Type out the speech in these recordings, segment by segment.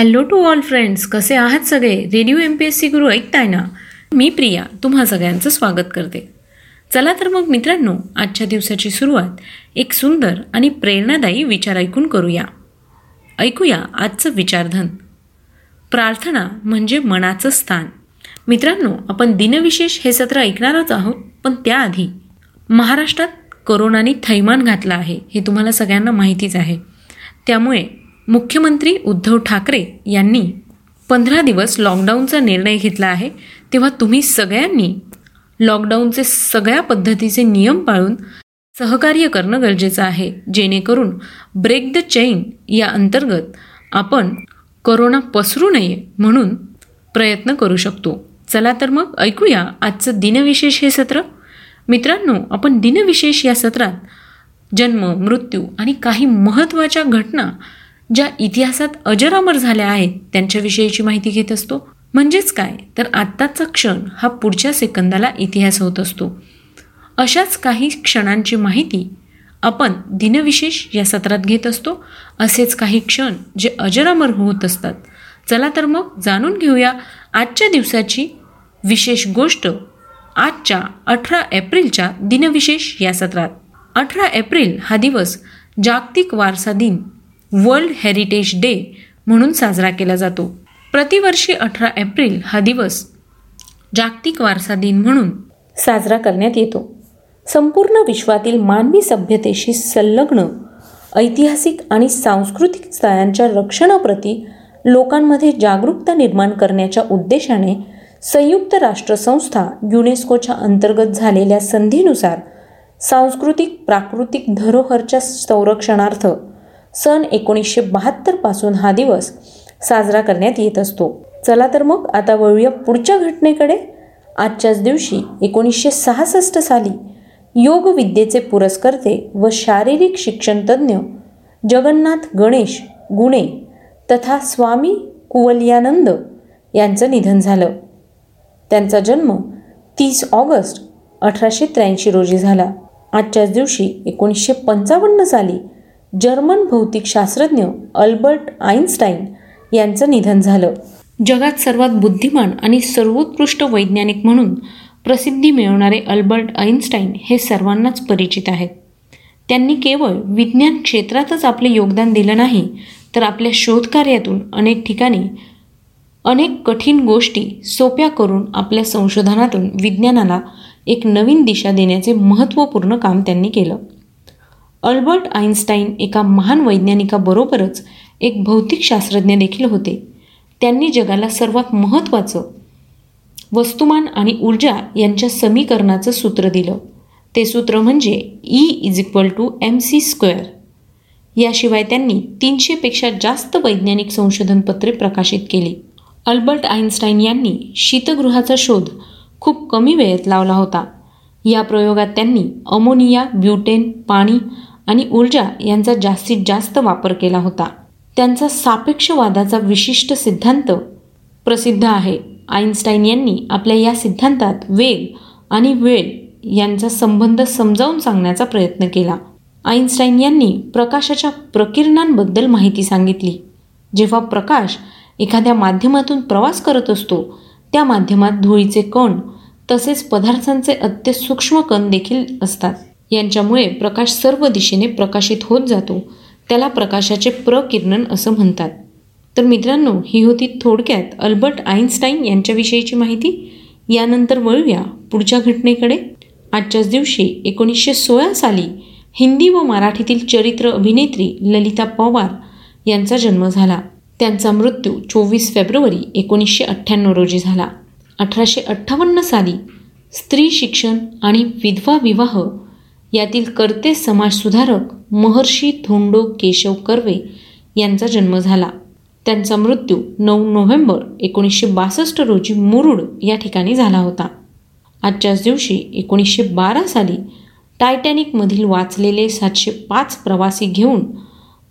Hello to all friends कसे आहात सगळे? Radio M P S C Guru ऐकताय ना? मी प्रिया. तुम्हा सगळ्यांचं स्वागत करते. चला तर मग मित्रांनो आजच्या दिवसाची सुरुवात एक सुंदर आणि प्रेरणादायी विचार ऐकून करूया. ऐकूया आजचं विचारधन. प्रार्थना म्हणजे मनाचं स्थान. मित्रांनो आपण दिनविशेष हे सत्र ऐकणारच आहोत पण त्याआधी महाराष्ट्रात कोरोनाने थैमान घातलं आहे हे तुम्हाला सगळ्यांना माहितीच आहे. त्यामुळे मुख्यमंत्री उद्धव ठाकरे यांनी पंधरा दिवस लॉकडाऊनचा निर्णय घेतला आहे. तेव्हा तुम्ही सगळ्यांनी लॉकडाऊनचे सगळ्या पद्धतीचे नियम पाळून सहकार्य करणं गरजेचं आहे. जेणेकरून ब्रेक द चेन या अंतर्गत आपण कोरोना पसरू नये म्हणून प्रयत्न करू शकतो. चला तर मग ऐकूया आजचं दिनविशेष हे सत्र. मित्रांनो आपण दिनविशेष या सत्रात जन्म मृत्यू आणि काही महत्त्वाच्या घटना ज्या इतिहासात अजरामर झाल्या आहेत त्यांच्याविषयीची माहिती घेत असतो. म्हणजेच काय? तर आत्ताचा क्षण हा पुढच्या सेकंदाला इतिहास होत असतो. अशाच काही क्षणांची माहिती आपण दिनविशेष या सत्रात घेत असतो. असेच काही क्षण जे अजरामर होत असतात. चला तर मग जाणून घेऊया आजच्या दिवसाची विशेष गोष्ट आजच्या अठरा एप्रिलच्या दिनविशेष या सत्रात. अठरा एप्रिल हा दिवस जागतिक वारसा दिन. वर्ल्ड हेरिटेज डे म्हणून साजरा केला जातो. प्रतिवर्षी अठरा एप्रिल हा दिवस जागतिक वारसा दिन म्हणून साजरा करण्यात येतो. संपूर्ण विश्वातील मानवी सभ्यतेशी संलग्न ऐतिहासिक आणि सांस्कृतिक स्थळांच्या रक्षणाप्रती लोकांमध्ये जागरूकता निर्माण करण्याच्या उद्देशाने संयुक्त राष्ट्रसंस्था युनेस्कोच्या अंतर्गत झालेल्या संधीनुसार सांस्कृतिक प्राकृतिक धरोहरच्या संरक्षणार्थ सन एकोणीसशे बहात्तरपासून हा दिवस साजरा करण्यात येत असतो. चला तर मग आता वळूया पुढच्या घटनेकडे. आजच्याच दिवशी एकोणीसशे सहासष्ट साली योग विद्येचे पुरस्कर्ते व शारीरिक शिक्षणतज्ज्ञ जगन्नाथ गणेश गुणे तथा स्वामी कुवलियानंद यांचं निधन झालं. त्यांचा जन्म तीस ऑगस्ट अठराशे त्र्याऐंशी रोजी झाला. आजच्याच दिवशी एकोणीसशे पंचावन्न साली जर्मन भौतिकशास्त्रज्ञ अल्बर्ट आईन्स्टाईन यांचं निधन झालं. जगात सर्वात बुद्धिमान आणि सर्वोत्कृष्ट वैज्ञानिक म्हणून प्रसिद्धी मिळवणारे अल्बर्ट आईन्स्टाईन हे सर्वांनाच परिचित आहेत. त्यांनी केवळ विज्ञान क्षेत्रातच आपले योगदान दिलं नाही तर आपल्या शोधकार्यातून अनेक ठिकाणी अनेक कठीण गोष्टी सोप्या करून आपल्या संशोधनातून विज्ञानाला एक नवीन दिशा देण्याचे महत्त्वपूर्ण काम त्यांनी केलं. अल्बर्ट आईन्स्टाईन एका महान वैज्ञानिकाबरोबरच एक भौतिकशास्त्रज्ञ देखील होते. त्यांनी जगाला सर्वात महत्त्वाचं वस्तुमान आणि ऊर्जा यांच्या समीकरणाचं सूत्र दिलं. ते सूत्र म्हणजे E is equal to M C square याशिवाय त्यांनी तीनशेपेक्षा जास्त वैज्ञानिक संशोधनपत्रे प्रकाशित केली. अल्बर्ट आईन्स्टाईन यांनी शीतगृहाचा शोध खूप कमी वेळेत लावला होता. या प्रयोगात त्यांनी अमोनिया ब्युटेन पाणी आणि ऊर्जा यांचा जास्तीत जास्त वापर केला होता. त्यांचा सापेक्षवादाचा विशिष्ट सिद्धांत प्रसिद्ध आहे. आईन्स्टाईन यांनी आपल्या या सिद्धांतात वेग आणि वेळ यांचा संबंध समजावून सांगण्याचा प्रयत्न केला. आईन्स्टाईन यांनी प्रकाशाच्या प्रकिरणांबद्दल माहिती सांगितली. जेव्हा प्रकाश एखाद्या माध्यमातून प्रवास करत असतो त्या माध्यमात धुळीचे कण तसेच पदार्थांचे अत्यसूक्ष्म कण देखील असतात. यांच्यामुळे प्रकाश सर्व दिशेने प्रकाशित होत जातो. त्याला प्रकाशाचे प्रकिरणन असं म्हणतात. तर मित्रांनो ही होती थोडक्यात अल्बर्ट आईन्स्टाईन यांच्याविषयीची माहिती. यानंतर वळूया पुढच्या घटनेकडे. आजच्याच दिवशी एकोणीसशे सोळा साली हिंदी व मराठीतील चरित्र अभिनेत्री ललिता पवार यांचा जन्म झाला. त्यांचा मृत्यू चोवीस फेब्रुवारी एकोणीसशे अठ्ठ्याण्णव रोजी झाला. अठराशे अठ्ठावन्न साली स्त्री शिक्षण आणि विधवा विवाह यातील कर्ते समाजसुधारक महर्षी धोंडो केशव कर्वे यांचा जन्म झाला. त्यांचा मृत्यू नऊ नोव्हेंबर एकोणीसशे बासष्ट रोजी मुरुड या ठिकाणी झाला होता. आजच्याच दिवशी एकोणीसशे बारा साली टायटॅनिकमधील वाचलेले सातशे पाच प्रवासी घेऊन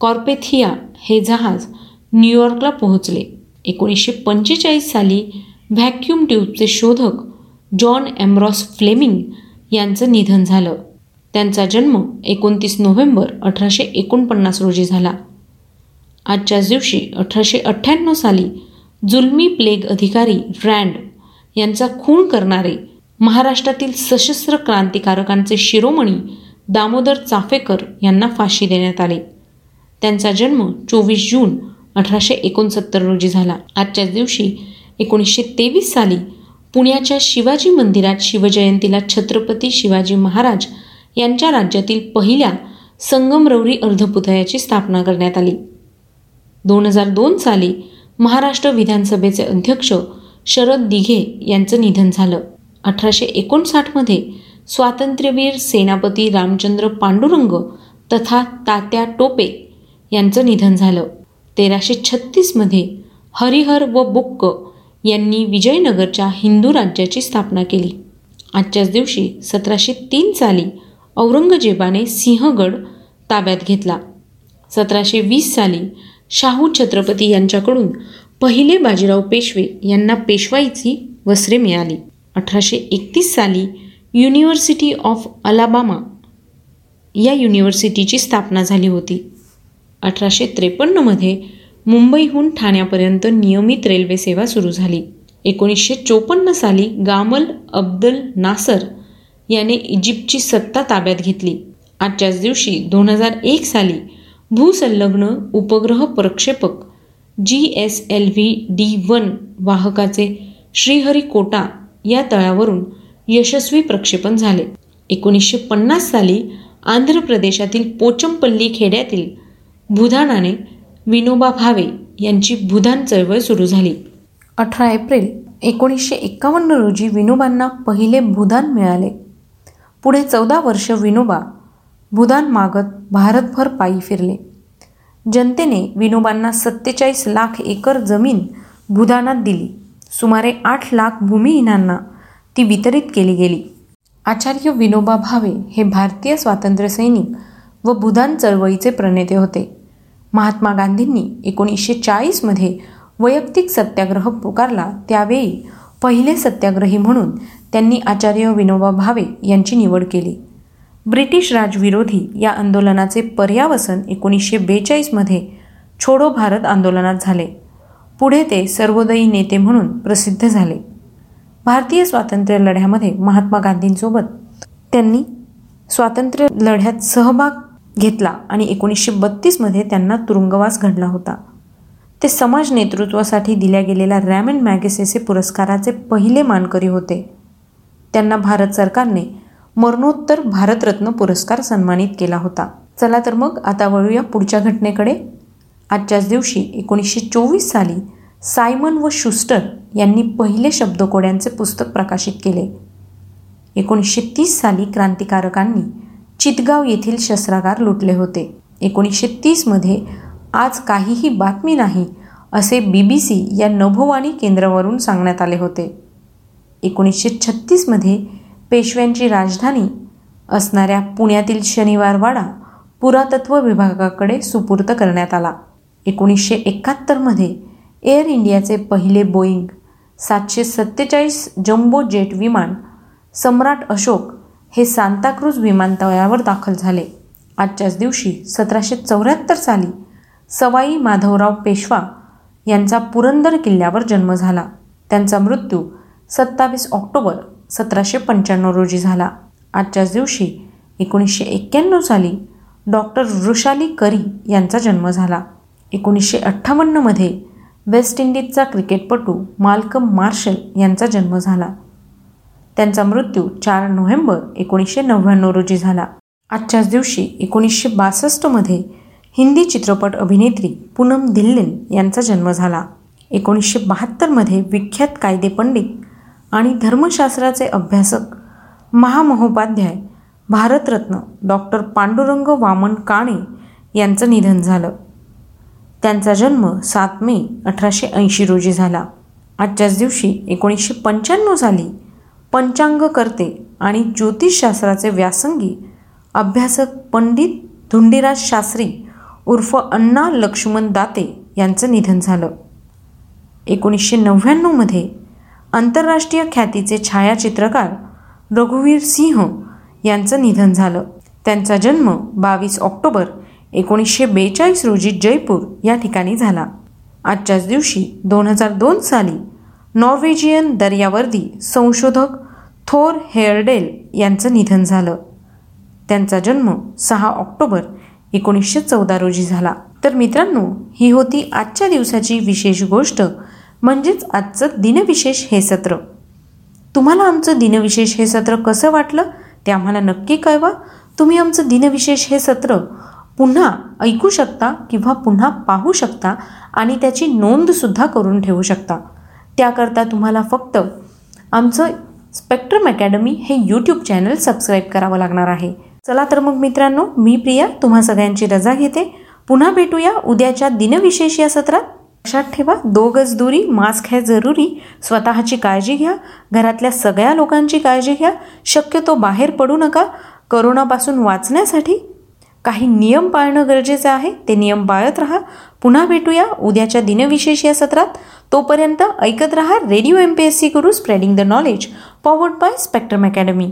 कॉर्पेथिया हे जहाज न्यूयॉर्कला पोहोचले. एकोणीसशे पंचेचाळीस साली व्हॅक्यूम ट्यूबचे शोधक जॉन एम्ब्रॉस फ्लेमिंग यांचं निधन झालं. त्यांचा जन्म एकोणतीस नोव्हेंबर अठराशे एकोणपन्नास रोजी झाला. आजच्याच दिवशी अठराशे अठ्ठ्याण्णव साली जुलमी प्लेग अधिकारी रँड यांचा खून करणारे महाराष्ट्रातील सशस्त्र क्रांतिकारकांचे शिरोमणी दामोदर चाफेकर यांना फाशी देण्यात आली. त्यांचा जन्म चोवीस जून अठराशे एकोणसत्तर रोजी झाला. आजच्याच दिवशी एकोणीसशे तेवीस साली पुण्याच्या शिवाजी मंदिरात शिवजयंतीला छत्रपती शिवाजी महाराज यांच्या राज्यातील पहिल्या संगमरवरी अर्धपुतळ्याची स्थापना करण्यात आली. दोन हजार दोन साली महाराष्ट्र विधानसभेचे अध्यक्ष शरद दिघे यांचं निधन झालं. अठराशे एकोणसाठमध्ये स्वातंत्र्यवीर सेनापती रामचंद्र पांडुरंग तथा तात्या टोपे यांचं निधन झालं. तेराशे छत्तीसमध्ये हरिहर व बुक्क यांनी विजयनगरच्या हिंदू राज्याची स्थापना केली. आजच्याच दिवशी सतराशे तीन साली औरंगजेबाने सिंहगड ताब्यात घेतला. सतराशे वीस साली शाहू छत्रपती यांच्याकडून पहिले बाजीराव पेशवे यांना पेशवाईची वस्त्रे मिळाली. अठराशे एकतीस साली युनिव्हर्सिटी ऑफ अलाबामा या युनिव्हर्सिटीची स्थापना झाली होती. अठराशे त्रेपन्नमध्ये मुंबईहून ठाण्यापर्यंत नियमित रेल्वे सेवा सुरू झाली. एकोणीसशे चोपन्न साली गामल अब्दल नासर याने इजिप्तची सत्ता ताब्यात घेतली. आजच्याच दिवशी दोन हजार एक साली भूसंलग्न उपग्रह प्रक्षेपक G S L V D one वाहकाचे Sriharikota या तळावरून यशस्वी प्रक्षेपण झाले. एकोणीसशे पन्नास साली आंध्र प्रदेशातील पोचमपल्ली खेड्यातील भूदानाने विनोबा भावे यांची भूदान चळवळ सुरू झाली. अठरा एप्रिल एकोणीसशे एक्कावन्न रोजी विनोबांना पहिले भूदान मिळाले. पुढे चौदा वर्ष विनोबा भूदान मागत भारतभर पायी फिरले. जनतेने विनोबांना सत्तेचाळीस लाख एकर जमीन भूदानात दिली. सुमारे आठ लाख भूमिहीनांना ती वितरित केली गेली. आचार्य विनोबा भावे हे भारतीय स्वातंत्र्यसैनिक व भूदान चळवळीचे प्रणेते होते. महात्मा गांधींनी एकोणीसशे चाळीसमध्ये वैयक्तिक सत्याग्रह पुकारला. त्यावेळी पहिले सत्याग्रही म्हणून त्यांनी आचार्य विनोबा भावे यांची निवड केली. ब्रिटिश राजविरोधी या आंदोलनाचे पर्यावसन एकोणीसशे बेचाळीसमध्ये छोडो भारत आंदोलनात झाले. पुढे ते सर्वोदयी नेते म्हणून प्रसिद्ध झाले. भारतीय स्वातंत्र्य लढ्यामध्ये महात्मा गांधींसोबत त्यांनी स्वातंत्र्य लढ्यात सहभाग घेतला आणि एकोणीसशे बत्तीसमध्ये त्यांना तुरुंगवास घडला होता. ते समाज नेतृत्वासाठी दिल्या गेलेल्या रॅमन मॅगेसेसे पुरस्काराचे पहिले मानकरी होते. त्यांना भारत सरकारने मरणोत्तर भारतरत्न पुरस्कार सन्मानित केला होता. चला तर मग आता वळूया पुढच्या घटनेकडे. आजच्याच दिवशी एकोणीसशे चोवीस साली सायमन व शुस्टर यांनी पहिले शब्दकोड्यांचे पुस्तक प्रकाशित केले. एकोणीसशे तीस साली क्रांतिकारकांनी चितगाव येथील शस्त्रागार लुटले होते. एकोणीसशे तीसमध्ये आज काहीही बातमी नाही असे बी बी सी या नभोवाणी केंद्रावरून सांगण्यात आले होते. एकोणीसशे छत्तीसमध्ये पेशव्यांची राजधानी असणाऱ्या पुण्यातील शनिवारवाडा पुरातत्व विभागाकडे सुपूर्त करण्यात आला. एकोणीसशे एकाहत्तरमध्ये एअर इंडियाचे पहिले बोईंग सातशे सत्तेचाळीस जम्बो जेट विमान सम्राट अशोक हे सांताक्रूज विमानतळावर दाखल झाले. आजच्याच दिवशी सतराशे चौऱ्याहत्तर साली सवाई माधवराव पेशवा यांचा पुरंदर किल्ल्यावर जन्म झाला. त्यांचा मृत्यू सत्तावीस ऑक्टोबर सतराशे पंच्याण्णव रोजी झाला. आजच्याच दिवशी एकोणीसशे एक्क्याण्णव साली डॉक्टर वृषाली करी यांचा जन्म झाला. एकोणीसशे अठ्ठावन्नमध्ये वेस्ट इंडिजचा क्रिकेटपटू माल्कम मार्शल यांचा जन्म झाला. त्यांचा मृत्यू चार नोव्हेंबर एकोणीसशे नव्याण्णव रोजी झाला. आजच्याच दिवशी एकोणीसशे बासष्टमध्ये हिंदी चित्रपट अभिनेत्री पूनम धिल्लन यांचा जन्म झाला. एकोणीसशे बहात्तरमध्ये विख्यात कायदे पंडित आणि धर्मशास्त्राचे अभ्यासक महामहोपाध्याय भारतरत्न डॉक्टर पांडुरंग वामन काणे यांचं निधन झालं. त्यांचा जन्म सात मे अठराशे ऐंशी रोजी झाला. आजच्याच दिवशी एकोणीसशे पंच्याण्णव साली पंचांगकर्ते आणि ज्योतिषशास्त्राचे व्यासंगी अभ्यासक पंडित धुंडीराज शास्त्री उर्फ अण्णा लक्ष्मण दाते यांचं निधन झालं. एकोणीसशे नव्याण्णवमध्ये आंतरराष्ट्रीय ख्यातीचे छायाचित्रकार रघुवीर सिंह यांचं निधन झालं. त्यांचा जन्म बावीस ऑक्टोबर एकोणीसशे बेचाळीस रोजी जयपूर या ठिकाणी झाला. आजच्याच दिवशी दोन हजार दोन साली नॉर्वेजियन दर्यावर्दी संशोधक थोर हेअरडेल यांचं निधन झालं. त्यांचा जन्म सहा ऑक्टोबर एकोणीसशे चौदा रोजी झाला. तर मित्रांनो ही होती आजच्या दिवसाची विशेष गोष्ट. म्हणजेच आजचं दिनविशेष हे सत्र. तुम्हाला आमचं दिनविशेष हे सत्र कसं वाटलं ते आम्हाला नक्की कळवा. तुम्ही आमचं दिनविशेष हे सत्र पुन्हा ऐकू शकता किंवा पुन्हा पाहू शकता आणि त्याची नोंदसुद्धा करून ठेवू शकता. त्याकरता तुम्हाला फक्त आमचं स्पेक्ट्रम अकॅडमी हे यूट्यूब चॅनल सबस्क्राईब करावं लागणार आहे. चला तर मग मित्रांनो मी प्रिया तुम्हा सगळ्यांची रजा घेते. पुन्हा भेटूया उद्याच्या दिनविशेष या सत्रात. लक्षात ठेवा दो गज दुरी मास्क है जरुरी. स्वतःची काळजी घ्या घरातल्या सगळ्या लोकांची काळजी घ्या. शक्यतो बाहेर पडू नका. करोनापासून वाचण्यासाठी काही नियम पाळणं गरजेचं आहे. ते नियम पाळत राहा. पुन्हा भेटूया उद्याच्या दिनविशेष या सत्रात. तोपर्यंत ऐकत रहा radio M P S C Guru spreading the knowledge powered by Spectrum Academy